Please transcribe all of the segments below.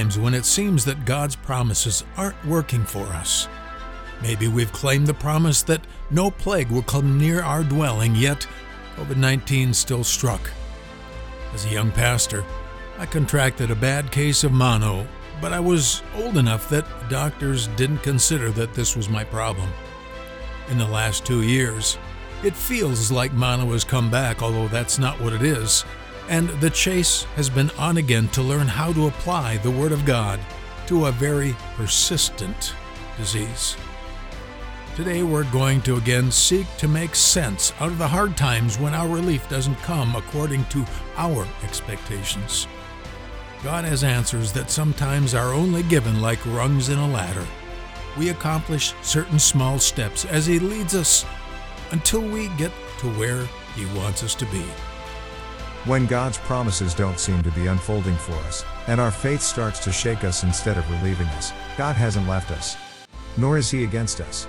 times when it seems that God's promises aren't working for us. Maybe we've claimed the promise that no plague will come near our dwelling, yet COVID 19 still struck. As a young pastor, I contracted a bad case of mono, but I was old enough that doctors didn't consider that this was my problem. In the last two years, it feels like mono has come back, although that's not what it is, and the chase has been on again to learn how to apply the Word of God to a very persistent disease. Today, we're going to again seek to make sense out of the hard times when our relief doesn't come according to our expectations. God has answers that sometimes are only given like rungs in a ladder. We accomplish certain small steps as He leads us until we get to where He wants us to be. When God's promises don't seem to be unfolding for us, and our faith starts to shake us instead of relieving us, God hasn't left us. Nor is He against us.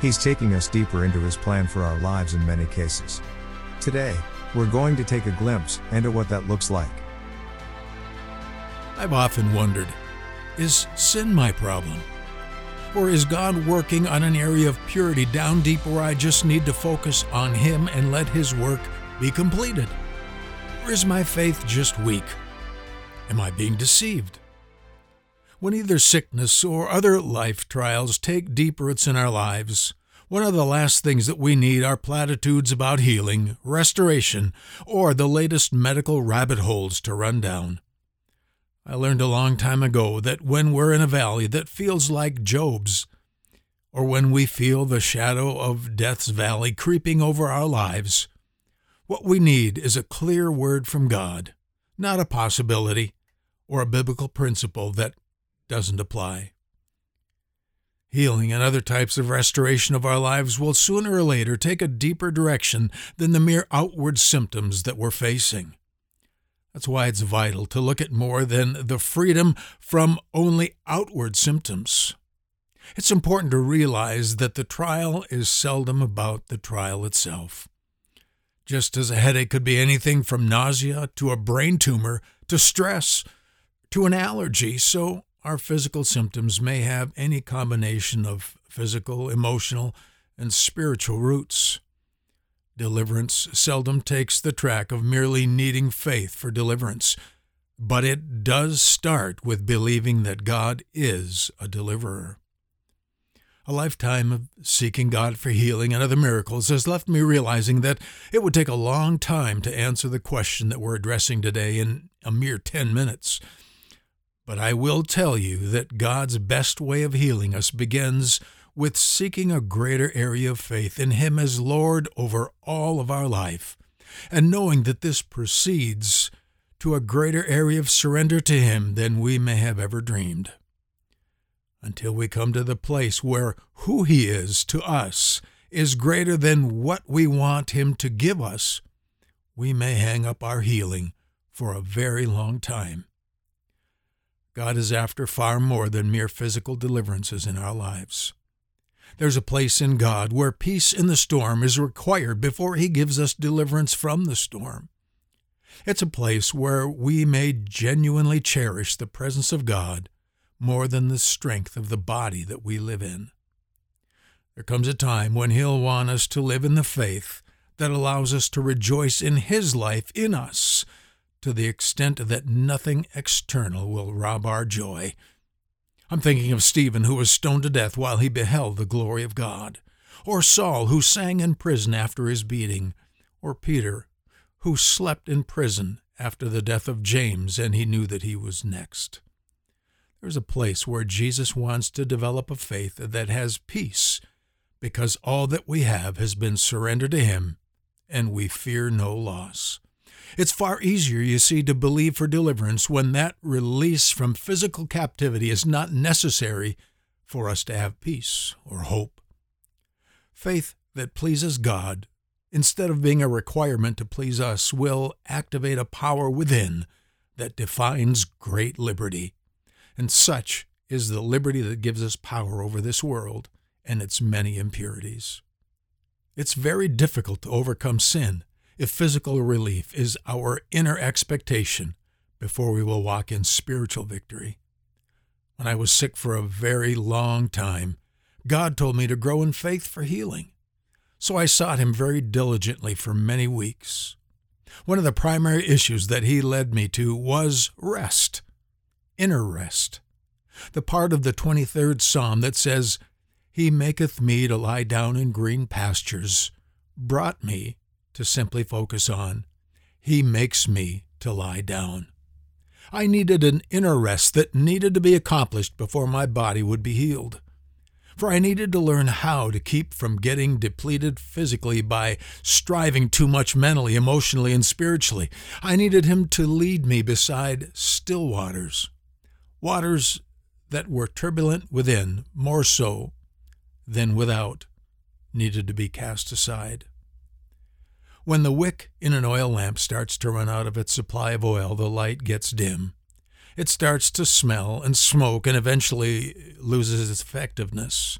He's taking us deeper into His plan for our lives in many cases. Today, we're going to take a glimpse into what that looks like. I've often wondered is sin my problem? Or is God working on an area of purity down deep where I just need to focus on Him and let His work be completed? Or is my faith just weak? Am I being deceived? When either sickness or other life trials take deep roots in our lives, one of the last things that we need are platitudes about healing, restoration, or the latest medical rabbit holes to run down. I learned a long time ago that when we're in a valley that feels like Job's, or when we feel the shadow of death's valley creeping over our lives, what we need is a clear word from God, not a possibility or a biblical principle that doesn't apply. Healing and other types of restoration of our lives will sooner or later take a deeper direction than the mere outward symptoms that we're facing. That's why it's vital to look at more than the freedom from only outward symptoms. It's important to realize that the trial is seldom about the trial itself. Just as a headache could be anything from nausea to a brain tumor to stress to an allergy, so our physical symptoms may have any combination of physical, emotional, and spiritual roots. Deliverance seldom takes the track of merely needing faith for deliverance, but it does start with believing that God is a deliverer. A lifetime of seeking God for healing and other miracles has left me realizing that it would take a long time to answer the question that we're addressing today in a mere 10 minutes. But I will tell you that God's best way of healing us begins with seeking a greater area of faith in Him as Lord over all of our life, and knowing that this proceeds to a greater area of surrender to Him than we may have ever dreamed. Until we come to the place where who He is to us is greater than what we want Him to give us, we may hang up our healing for a very long time. God is after far more than mere physical deliverances in our lives. There's a place in God where peace in the storm is required before He gives us deliverance from the storm. It's a place where we may genuinely cherish the presence of God more than the strength of the body that we live in. There comes a time when He'll want us to live in the faith that allows us to rejoice in His life in us to the extent that nothing external will rob our joy I'm thinking of Stephen, who was stoned to death while he beheld the glory of God, or Saul, who sang in prison after his beating, or Peter, who slept in prison after the death of James and he knew that he was next. There's a place where Jesus wants to develop a faith that has peace because all that we have has been surrendered to him and we fear no loss. It's far easier, you see, to believe for deliverance when that release from physical captivity is not necessary for us to have peace or hope. Faith that pleases God, instead of being a requirement to please us, will activate a power within that defines great liberty. And such is the liberty that gives us power over this world and its many impurities. It's very difficult to overcome sin if physical relief is our inner expectation before we will walk in spiritual victory. when I was sick for a very long time, God told me to grow in faith for healing. So I sought Him very diligently for many weeks. One of the primary issues that He led me to was rest, inner rest. The part of the 23rd Psalm that says, He maketh me to lie down in green pastures, brought me to simply focus on, He makes me to lie down. I needed an inner rest that needed to be accomplished before my body would be healed. For I needed to learn how to keep from getting depleted physically by striving too much mentally, emotionally, and spiritually. I needed Him to lead me beside still waters, waters that were turbulent within, more so than without, needed to be cast aside. When the wick in an oil lamp starts to run out of its supply of oil, the light gets dim. It starts to smell and smoke and eventually loses its effectiveness.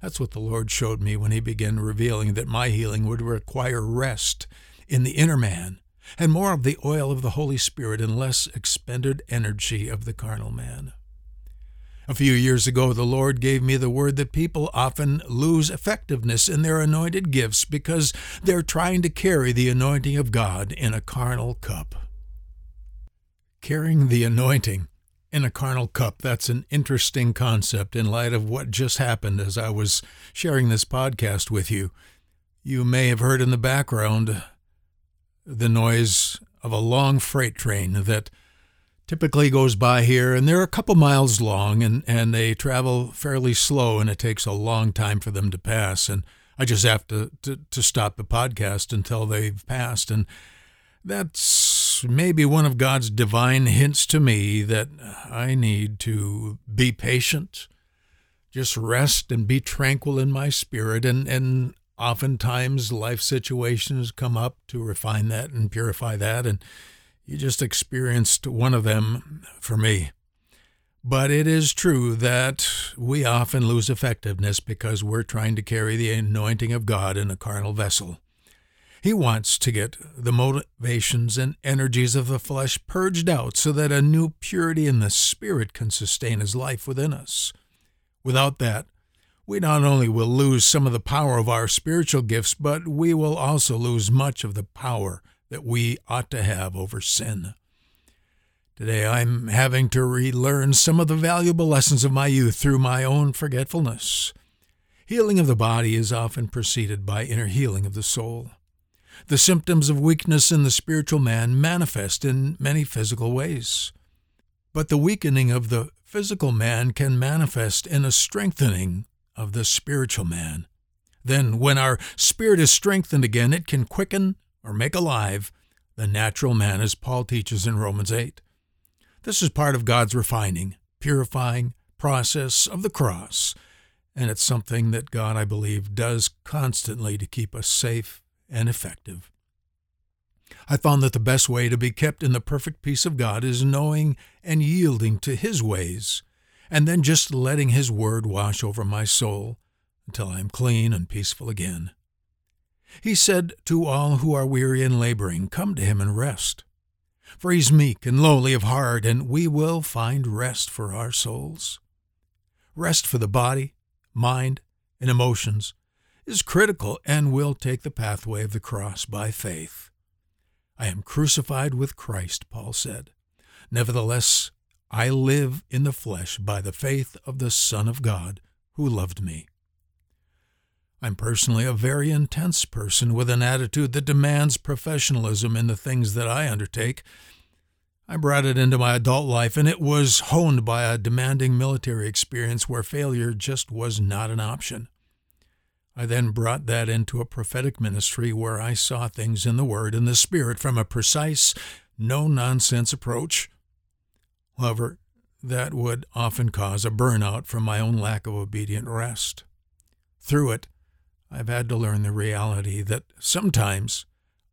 That's what the Lord showed me when He began revealing that my healing would require rest in the inner man and more of the oil of the Holy Spirit and less expended energy of the carnal man. A few years ago, the Lord gave me the word that people often lose effectiveness in their anointed gifts because they're trying to carry the anointing of God in a carnal cup. Carrying the anointing in a carnal cup, that's an interesting concept in light of what just happened as I was sharing this podcast with you. You may have heard in the background the noise of a long freight train that typically goes by here, and they're a couple miles long, and, and they travel fairly slow, and it takes a long time for them to pass. And I just have to, to, to stop the podcast until they've passed. And that's maybe one of God's divine hints to me that I need to be patient, just rest and be tranquil in my spirit. And, and oftentimes life situations come up to refine that and purify that. And you just experienced one of them for me. But it is true that we often lose effectiveness because we're trying to carry the anointing of God in a carnal vessel. He wants to get the motivations and energies of the flesh purged out so that a new purity in the spirit can sustain his life within us. Without that, we not only will lose some of the power of our spiritual gifts, but we will also lose much of the power that we ought to have over sin. Today I'm having to relearn some of the valuable lessons of my youth through my own forgetfulness. Healing of the body is often preceded by inner healing of the soul. The symptoms of weakness in the spiritual man manifest in many physical ways. But the weakening of the physical man can manifest in a strengthening of the spiritual man. Then, when our spirit is strengthened again, it can quicken or make alive the natural man, as Paul teaches in Romans 8. This is part of God's refining, purifying process of the cross, and it's something that God, I believe, does constantly to keep us safe and effective. I found that the best way to be kept in the perfect peace of God is knowing and yielding to His ways, and then just letting His word wash over my soul until I am clean and peaceful again. He said to all who are weary and laboring, Come to him and rest. For he is meek and lowly of heart, and we will find rest for our souls. Rest for the body, mind, and emotions is critical and will take the pathway of the cross by faith. I am crucified with Christ, Paul said. Nevertheless, I live in the flesh by the faith of the Son of God who loved me I'm personally a very intense person with an attitude that demands professionalism in the things that I undertake. I brought it into my adult life, and it was honed by a demanding military experience where failure just was not an option. I then brought that into a prophetic ministry where I saw things in the Word and the Spirit from a precise, no nonsense approach. However, that would often cause a burnout from my own lack of obedient rest. Through it, I've had to learn the reality that sometimes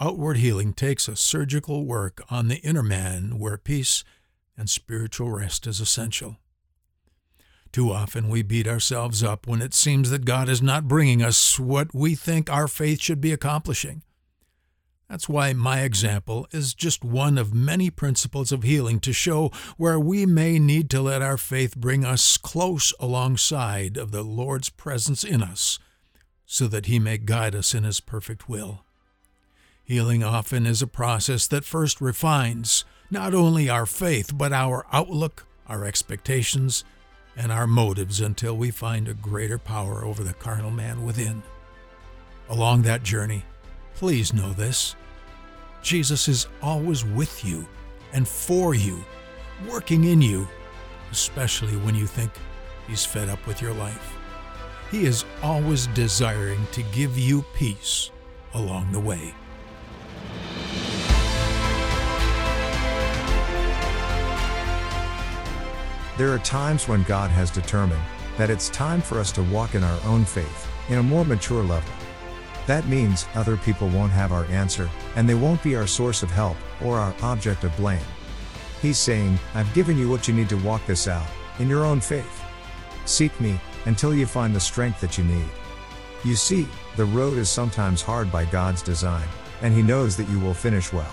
outward healing takes a surgical work on the inner man where peace and spiritual rest is essential. Too often we beat ourselves up when it seems that God is not bringing us what we think our faith should be accomplishing. That's why my example is just one of many principles of healing to show where we may need to let our faith bring us close alongside of the Lord's presence in us, so that He may guide us in His perfect will. Healing often is a process that first refines not only our faith, but our outlook, our expectations, and our motives until we find a greater power over the carnal man within. Along that journey, please know this Jesus is always with you and for you, working in you, especially when you think he's fed up with your life. He is always desiring to give you peace along the way. There are times when God has determined that it's time for us to walk in our own faith, in a more mature level. That means other people won't have our answer, and they won't be our source of help, or our object of blame. He's saying, I've given you what you need to walk this out, in your own faith. Seek me, until you find the strength that you need. You see, the road is sometimes hard by God's design, and He knows that you will finish well.